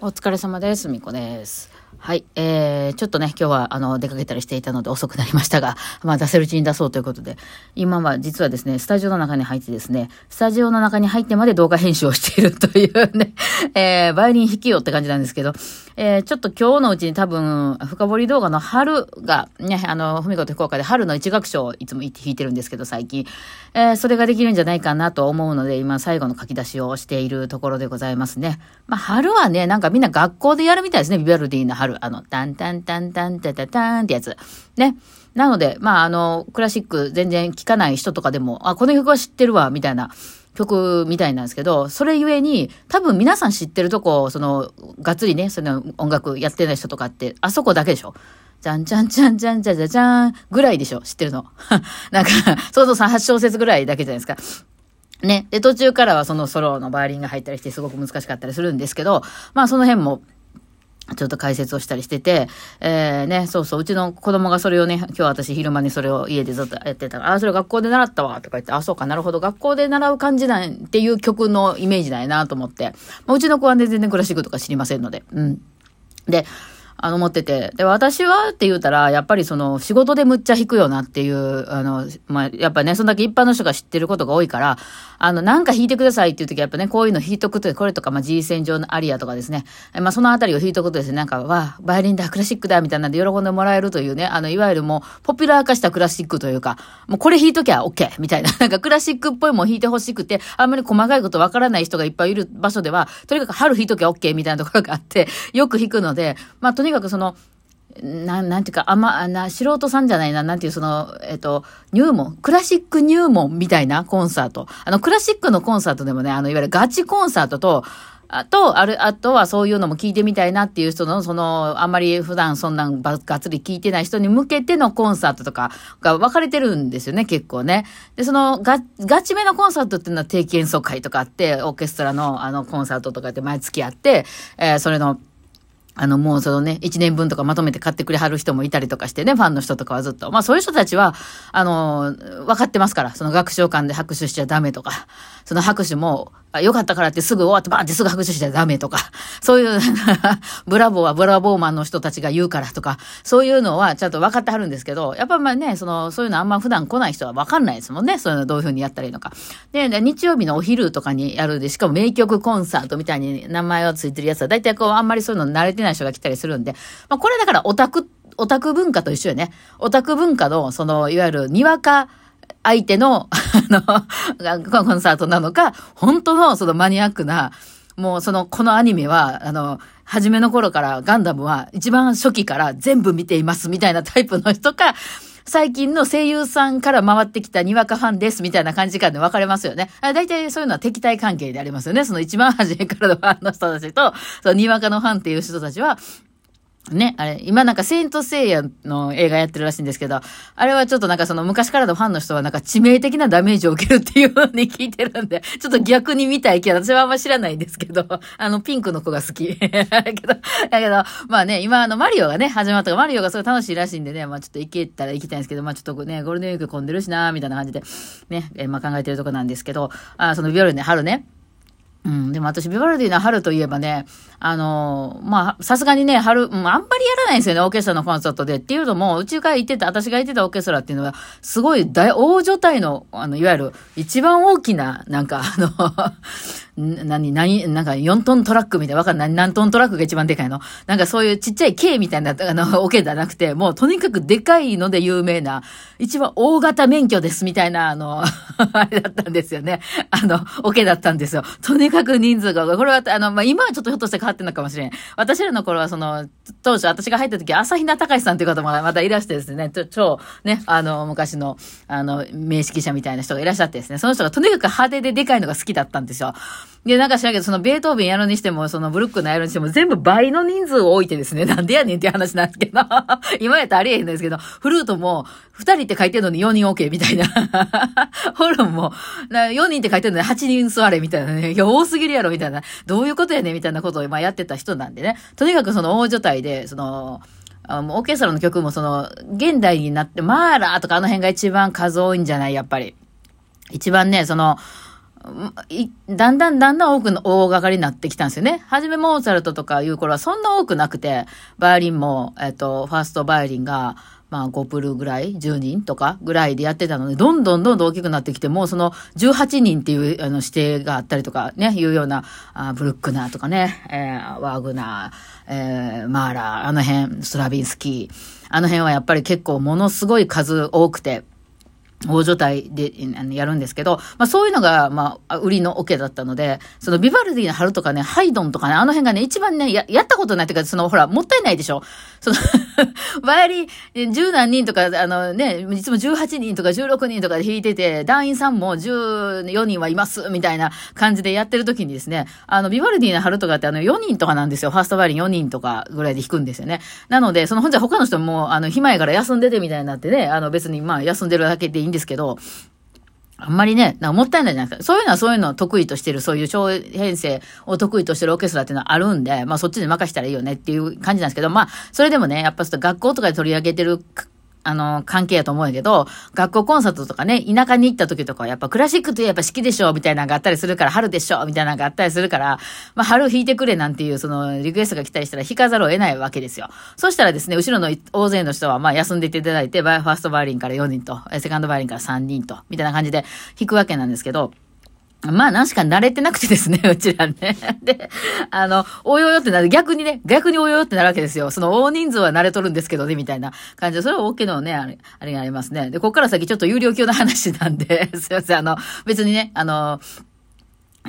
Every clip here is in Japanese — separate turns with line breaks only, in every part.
お疲れ様です。みこです。はい。えー、ちょっとね、今日は、あの、出かけたりしていたので遅くなりましたが、まあ、出せるうちに出そうということで、今は実はですね、スタジオの中に入ってですね、スタジオの中に入ってまで動画編集をしているというね、えー、バイオリン弾きよって感じなんですけど、えー、ちょっと今日のうちに多分、深掘り動画の春が、ね、あの、ふみこと福岡で春の一楽章をいつも弾いてるんですけど、最近。えー、それができるんじゃないかなと思うので、今最後の書き出しをしているところでございますね。まあ、春はね、なんかみんな学校でやるみたいですね、ビバルディの春。あの、タンタンタンタンタタタンってやつ。ね。なので、まあ、あの、クラシック全然聴かない人とかでも、あ、この曲は知ってるわ、みたいな。曲みたいなんですけど、それゆえに、多分皆さん知ってるとこ、その、がっつりね、その音楽やってない人とかって、あそこだけでしょじゃんじゃんじゃんじゃんじゃじゃじゃんぐらいでしょ知ってるの。なんか、そうそう3、8小節ぐらいだけじゃないですか。ね。で、途中からはそのソロのバイオリンが入ったりしてすごく難しかったりするんですけど、まあその辺も、ちょっと解説をしたりしてて、えー、ね、そうそう、うちの子供がそれをね、今日私昼間にそれを家でずっとやってたから、あ、それ学校で習ったわ、とか言って、あ、そうかなるほど、学校で習う感じなんっていう曲のイメージないなと思って、まあ、うちの子はね、全然クラシックとか知りませんので、うん。で、あの、思ってて。で、私はって言うたら、やっぱりその、仕事でむっちゃ引くよなっていう、あの、まあ、やっぱね、そんだけ一般の人が知ってることが多いから、あの、なんか弾いてくださいっていう時はやっぱね、こういうの弾いとくと、これとか、まあ、G 線上のアリアとかですね。まあ、そのあたりを弾いとくとですね、なんか、わあ、バイオリンだ、クラシックだ、みたいなんで喜んでもらえるというね、あの、いわゆるもう、ポピュラー化したクラシックというか、もうこれ弾いときゃ OK! みたいな、なんかクラシックっぽいもん弾いてほしくて、あんまり細かいことわからない人がいっぱいいる場所では、とにかく春弾いときゃ OK! みたいなところがあって、よく弾くので、まあ、とにかくその、ななんていうか、あま、な、素人さんじゃないな、なんていう、その、えっと、入門、クラシック入門みたいなコンサート。あの、クラシックのコンサートでもね、あの、いわゆるガチコンサートと、あと、ある、あとはそういうのも聞いてみたいなっていう人の、その、あんまり普段そんなんばがっつり聞いてない人に向けてのコンサートとかが分かれてるんですよね、結構ね。で、その、ガガチめのコンサートっていうのは定期演奏会とかあって、オーケストラのあのコンサートとかって毎月あって、えー、それの、あの、もうそのね、一年分とかまとめて買ってくれはる人もいたりとかしてね、ファンの人とかはずっと。まあそういう人たちは、あの、分かってますから、その学習館で拍手しちゃダメとか、その拍手も、あよかったからってすぐ終わってバーってすぐ拍手しちゃダメとか、そういう、ブラボーはブラボーマンの人たちが言うからとか、そういうのはちゃんと分かってはるんですけど、やっぱまあね、その、そういうのあんま普段来ない人は分かんないですもんね。そういうのどういうふうにやったらいいのか。で、で日曜日のお昼とかにやるで、しかも名曲コンサートみたいに名前がついてるやつは、大体こう、あんまりそういうの慣れてない人が来たりするんで、まあこれだからオタク、オタク文化と一緒よね。オタク文化の、その、いわゆる、にわか、相手の、あの、コンサートなのか、本当のそのマニアックな、もうその、このアニメは、あの、初めの頃からガンダムは一番初期から全部見ていますみたいなタイプの人か、最近の声優さんから回ってきたにわかファンですみたいな感じ感で分かれますよね。大体そういうのは敵対関係でありますよね。その一番初めからのファンの人たちと、そのにわかのファンっていう人たちは、ね、あれ、今なんかセイントセイヤの映画やってるらしいんですけど、あれはちょっとなんかその昔からのファンの人はなんか致命的なダメージを受けるっていうふうに聞いてるんで、ちょっと逆に見たいけど、私はあんま知らないんですけど、あの、ピンクの子が好き。だけど、だけど、まあね、今あの、マリオがね、始まったから、マリオがすごい楽しいらしいんでね、まあちょっと行けたら行きたいんですけど、まあちょっとね、ゴールデンウィーク混んでるしなー、みたいな感じで、ね、え、まあ考えてるとこなんですけど、あそのビオルね、春ね、うん、でも私、ビバルディの春といえばね、あのー、まあ、さすがにね、春、うん、あんまりやらないんですよね、オーケストラのコンサートで。っていうのも、うちが行ってた、私が行ってたオーケストラっていうのは、すごい大、大所帯の、あの、いわゆる、一番大きな、なんか、あの、何、何、なんか4トントラックみたいな、わかんない。何トントラックが一番でかいのなんかそういうちっちゃい K みたいな、あの、オケじゃなくて、もうとにかくでかいので有名な、一番大型免許ですみたいな、あの、あれだったんですよね。あの、オケだったんですよ。とにかく人数が、これは、あの、まあ、今はちょっとひょっとして変わってるのかもしれん。私らの頃は、その、当初私が入った時、朝比奈隆さんという方もまたいらしてですね、超、ね、あの、昔の、あの、名指揮者みたいな人がいらっしゃってですね、その人がとにかく派手ででかいのが好きだったんですよ。で、なんか知らんけど、そのベートーベンやるにしても、そのブルックのやるにしても、全部倍の人数を置いてですね、なんでやねんっていう話なんですけど、今やったらありえへんですけど、フルートも、2人って書いてるのに4人 OK みたいな。ホルンも、4人って書いてるのに8人座れみたいなね。いや、多すぎるやろみたいな。どういうことやねんみたいなことをまあやってた人なんでね。とにかくその大所帯で、その、あのオーケストラの曲もその、現代になって、マーラーとかあの辺が一番数多いんじゃないやっぱり。一番ね、その、だんだんだんだん多くの大掛かりになってきたんですよね。はじめモーツァルトとかいう頃はそんな多くなくて、バイオリンも、えっ、と、ファーストバイオリンが、まあ5プルぐらい ?10 人とかぐらいでやってたので、どんどんどんどん大きくなってきて、もうその18人っていうあの指定があったりとかね、いうような、あブルックナーとかね、えー、ワーグナー、えー、マーラー、あの辺、スラビンスキー、あの辺はやっぱり結構ものすごい数多くて、大所帯でやるんですけど、まあそういうのが、まあ、売りのオケだったので、そのビバルディの春とかね、ハイドンとかね、あの辺がね、一番ね、や、やったことないっていうか、その、ほら、もったいないでしょ？その バイオリン、十何人とか、あのね、いつも18人とか16人とかで弾いてて、団員さんも14人はいます、みたいな感じでやってる時にですね、あの、ビバルディの春とかってあの、4人とかなんですよ。ファーストバイオリン4人とかぐらいで弾くんですよね。なので、その、ほんじゃ他の人も、あの、暇やから休んでてみたいになってね、あの、別にまあ、休んでるだけでいいんですけど、あんまりね、なんかもったいないじゃないですか。そういうのはそういうのを得意としてる、そういう小編成を得意としてるオーケストラっていうのはあるんで、まあそっちで任したらいいよねっていう感じなんですけど、まあ、それでもね、やっぱ学校とかで取り上げてるあの、関係やと思うんやけど、学校コンサートとかね、田舎に行った時とかはやっぱクラシックといえば好きでしょみたいなのがあったりするから、春でしょみたいなのがあったりするから、まあ、春弾いてくれなんていう、その、リクエストが来たりしたら弾かざるを得ないわけですよ。そしたらですね、後ろの大勢の人は、まあ、休んでいていただいて、ファーストバイオリンから4人と、セカンドバイオリンから3人と、みたいな感じで弾くわけなんですけど、まあ、なんしか慣れてなくてですね、うちらね。で、あの、およよってなる、逆にね、逆におよよってなるわけですよ。その大人数は慣れとるんですけどね、みたいな感じで、それは OK のね、あれ、あれがありますね。で、こっから先ちょっと有料級の話なんで、すいません、あの、別にね、あの、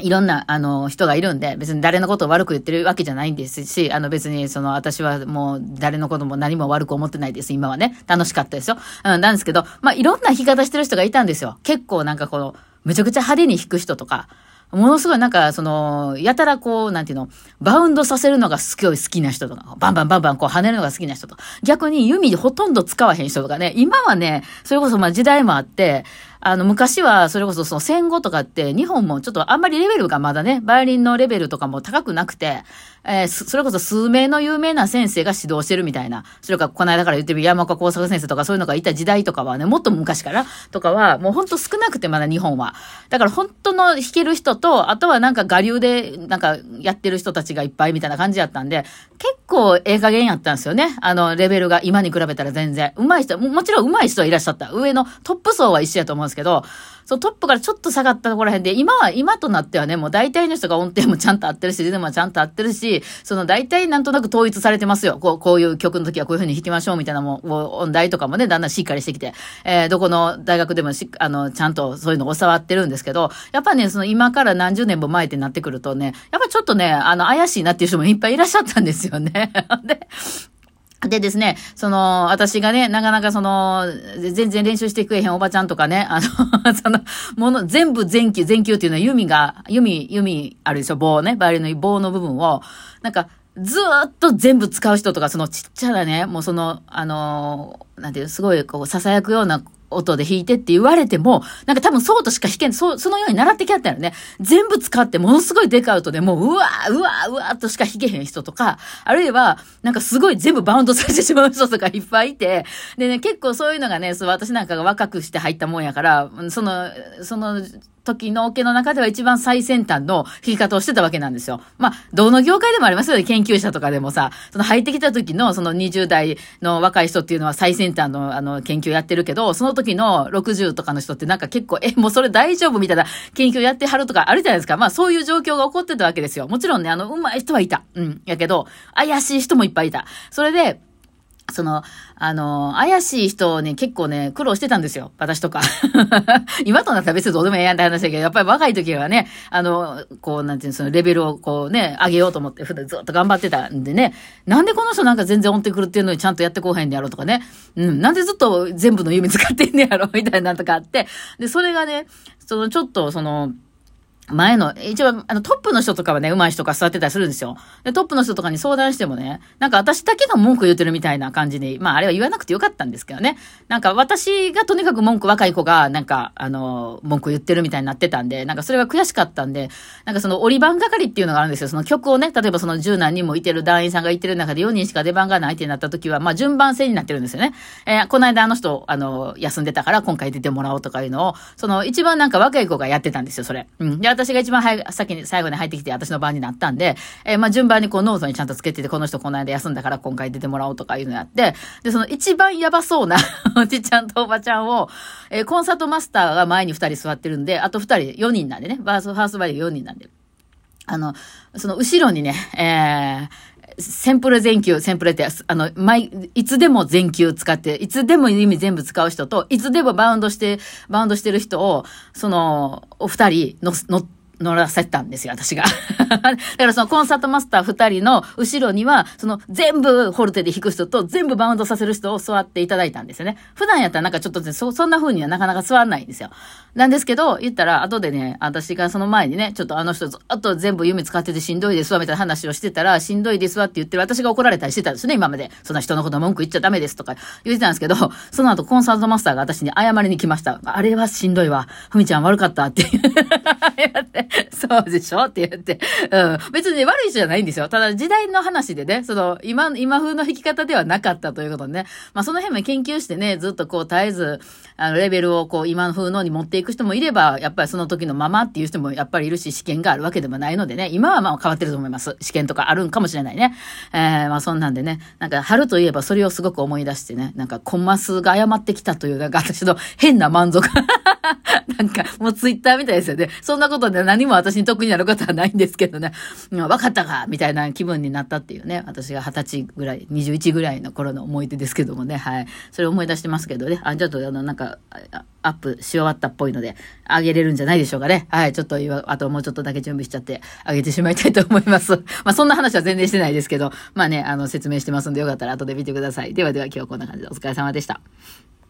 いろんな、あの、人がいるんで、別に誰のことを悪く言ってるわけじゃないんですし、あの別に、その、私はもう誰のことも何も悪く思ってないです。今はね。楽しかったですよ。うん、なんですけど、まあ、いろんな弾き方してる人がいたんですよ。結構なんかこの、めちゃくちゃ派手に弾く人とか、ものすごいなんか、その、やたらこう、なんていうの、バウンドさせるのがすごい好きな人とか、バンバンバンバンこう跳ねるのが好きな人とか、逆に弓でほとんど使わへん人とかね、今はね、それこそまあ時代もあって、あの、昔は、それこそその戦後とかって、日本もちょっとあんまりレベルがまだね、バイオリンのレベルとかも高くなくて、えー、それこそ数名の有名な先生が指導してるみたいな、それかこの間から言ってる山岡工作先生とかそういうのがいた時代とかはね、もっと昔からとかは、もうほんと少なくてまだ日本は。だから本当の弾ける人と、あとはなんか我流でなんかやってる人たちがいっぱいみたいな感じやったんで、結構ええ加減やったんですよね。あの、レベルが今に比べたら全然。上手い人、もちろん上手い人はいらっしゃった。上のトップ層は一緒やと思うんですけど、そう、トップからちょっと下がったところら辺で、今は、今となってはね、もう大体の人が音程もちゃんと合ってるし、リズムはちゃんと合ってるし、その大体なんとなく統一されてますよ。こう、こういう曲の時はこういう風に弾きましょうみたいなもう、音大とかもね、だんだんしっかりしてきて、えー、どこの大学でもし、あの、ちゃんとそういうの教わってるんですけど、やっぱね、その今から何十年も前ってなってくるとね、やっぱちょっとね、あの、怪しいなっていう人もいっぱいいらっしゃったんですよね。で、でですね、その、私がね、なかなかその、全然練習してくれへんおばちゃんとかね、あの、その、もの、全部全球、全球っていうのは弓が、弓、弓あるでしょ、棒ね、バイオリンの棒の部分を、なんか、ずーっと全部使う人とか、そのちっちゃなね、もうその、あの、なんていう、すごいこう、囁くような音で弾いてって言われても、なんか多分そうとしか弾けん、そう、そのように習ってきゃったよね、全部使ってものすごいデカウトでもう、うわー、うわー、うわーとしか弾けへん人とか、あるいは、なんかすごい全部バウンドされてしまう人とかいっぱいいて、でね、結構そういうのがね、そう私なんかが若くして入ったもんやから、その、その、時のオケの中では一番最先端の弾き方をしてたわけなんですよ。まあ、どの業界でもありますよね。研究者とかでもさ、その入ってきた時のその20代の若い人っていうのは最先端のあの研究やってるけど、その時の60とかの人ってなんか結構、え、もうそれ大丈夫みたいな研究やってはるとかあるじゃないですか。まあそういう状況が起こってたわけですよ。もちろんね、あの、上手い人はいた。うん。やけど、怪しい人もいっぱいいた。それで、その、あの、怪しい人に結構ね、苦労してたんですよ。私とか。今となったら別にどうでもええやんって話だけど、やっぱり若い時はね、あの、こう、なんていうの、そのレベルをこうね、上げようと思って、普段ずっと頑張ってたんでね、なんでこの人なんか全然音程狂ってんのにちゃんとやってこうへんねやろうとかね、うん、なんでずっと全部の弓使ってんねやろみたいなとかあって、で、それがね、そのちょっと、その、前の、一番、あの、トップの人とかはね、上手い人が座ってたりするんですよ。で、トップの人とかに相談してもね、なんか私だけが文句言ってるみたいな感じに、まああれは言わなくてよかったんですけどね。なんか私がとにかく文句若い子が、なんか、あの、文句言ってるみたいになってたんで、なんかそれが悔しかったんで、なんかその折り番係っていうのがあるんですよ。その曲をね、例えばその10何人もいてる団員さんがいてる中で4人しか出番がないってなった時は、まあ順番制になってるんですよね。えー、この間あの人、あの、休んでたから今回出てもらおうとかいうのを、その一番なんか若い子がやってたんですよ、それ。うん。私が一番早先に、最後に入ってきて私の番になったんで、えー、まあ順番にこうノートにちゃんとつけてて、この人この間休んだから今回出てもらおうとかいうのやって、で、その一番やばそうな おじちゃんとおばちゃんを、えー、コンサートマスターが前に二人座ってるんで、あと二人、四人なんでね、バース、ファーストバリュー4人なんで。あの、その後ろにね、えー、センプレ全休、センプレって、あの、毎、いつでも全休使って、いつでも意味全部使う人と、いつでもバウンドして、バウンドしてる人を、その、お二人の、乗っ、乗らせたんですよ、私が。だからそのコンサートマスター二人の後ろには、その全部ホルテで弾く人と全部バウンドさせる人を座っていただいたんですよね。普段やったらなんかちょっとそ、そんな風にはなかなか座んないんですよ。なんですけど、言ったら後でね、私がその前にね、ちょっとあの人ずっと全部弓使っててしんどいですわ、みたいな話をしてたら、しんどいですわって言ってる私が怒られたりしてたんですね、今まで。そんな人のこと文句言っちゃダメですとか言ってたんですけど、その後コンサートマスターが私に謝りに来ました。あれはしんどいわ。ふみちゃん悪かったって言って。そうでしょって言って。うん。別に悪い人じゃないんですよ。ただ時代の話でね、その、今、今風の弾き方ではなかったということね。まあその辺も研究してね、ずっとこう絶えず、あの、レベルをこう今風のに持っていく人もいれば、やっぱりその時のままっていう人もやっぱりいるし、試験があるわけでもないのでね、今はまあ変わってると思います。試験とかあるんかもしれないね。えー、まあそんなんでね、なんか春といえばそれをすごく思い出してね、なんかコンマスが誤ってきたという、なんか私の変な満足。なんか、もうツイッターみたいですよね。そんなことで何も私に得になることはないんですけどね。分かったかみたいな気分になったっていうね。私が二十歳ぐらい、21ぐらいの頃の思い出ですけどもね。はい。それを思い出してますけどね。あ、ちょっとあの、なんか、アップし終わったっぽいので、あげれるんじゃないでしょうかね。はい。ちょっと今、あともうちょっとだけ準備しちゃって、あげてしまいたいと思います。まあ、そんな話は全然してないですけど、まあね、あの、説明してますんで、よかったら後で見てください。ではでは今日はこんな感じでお疲れ様でした。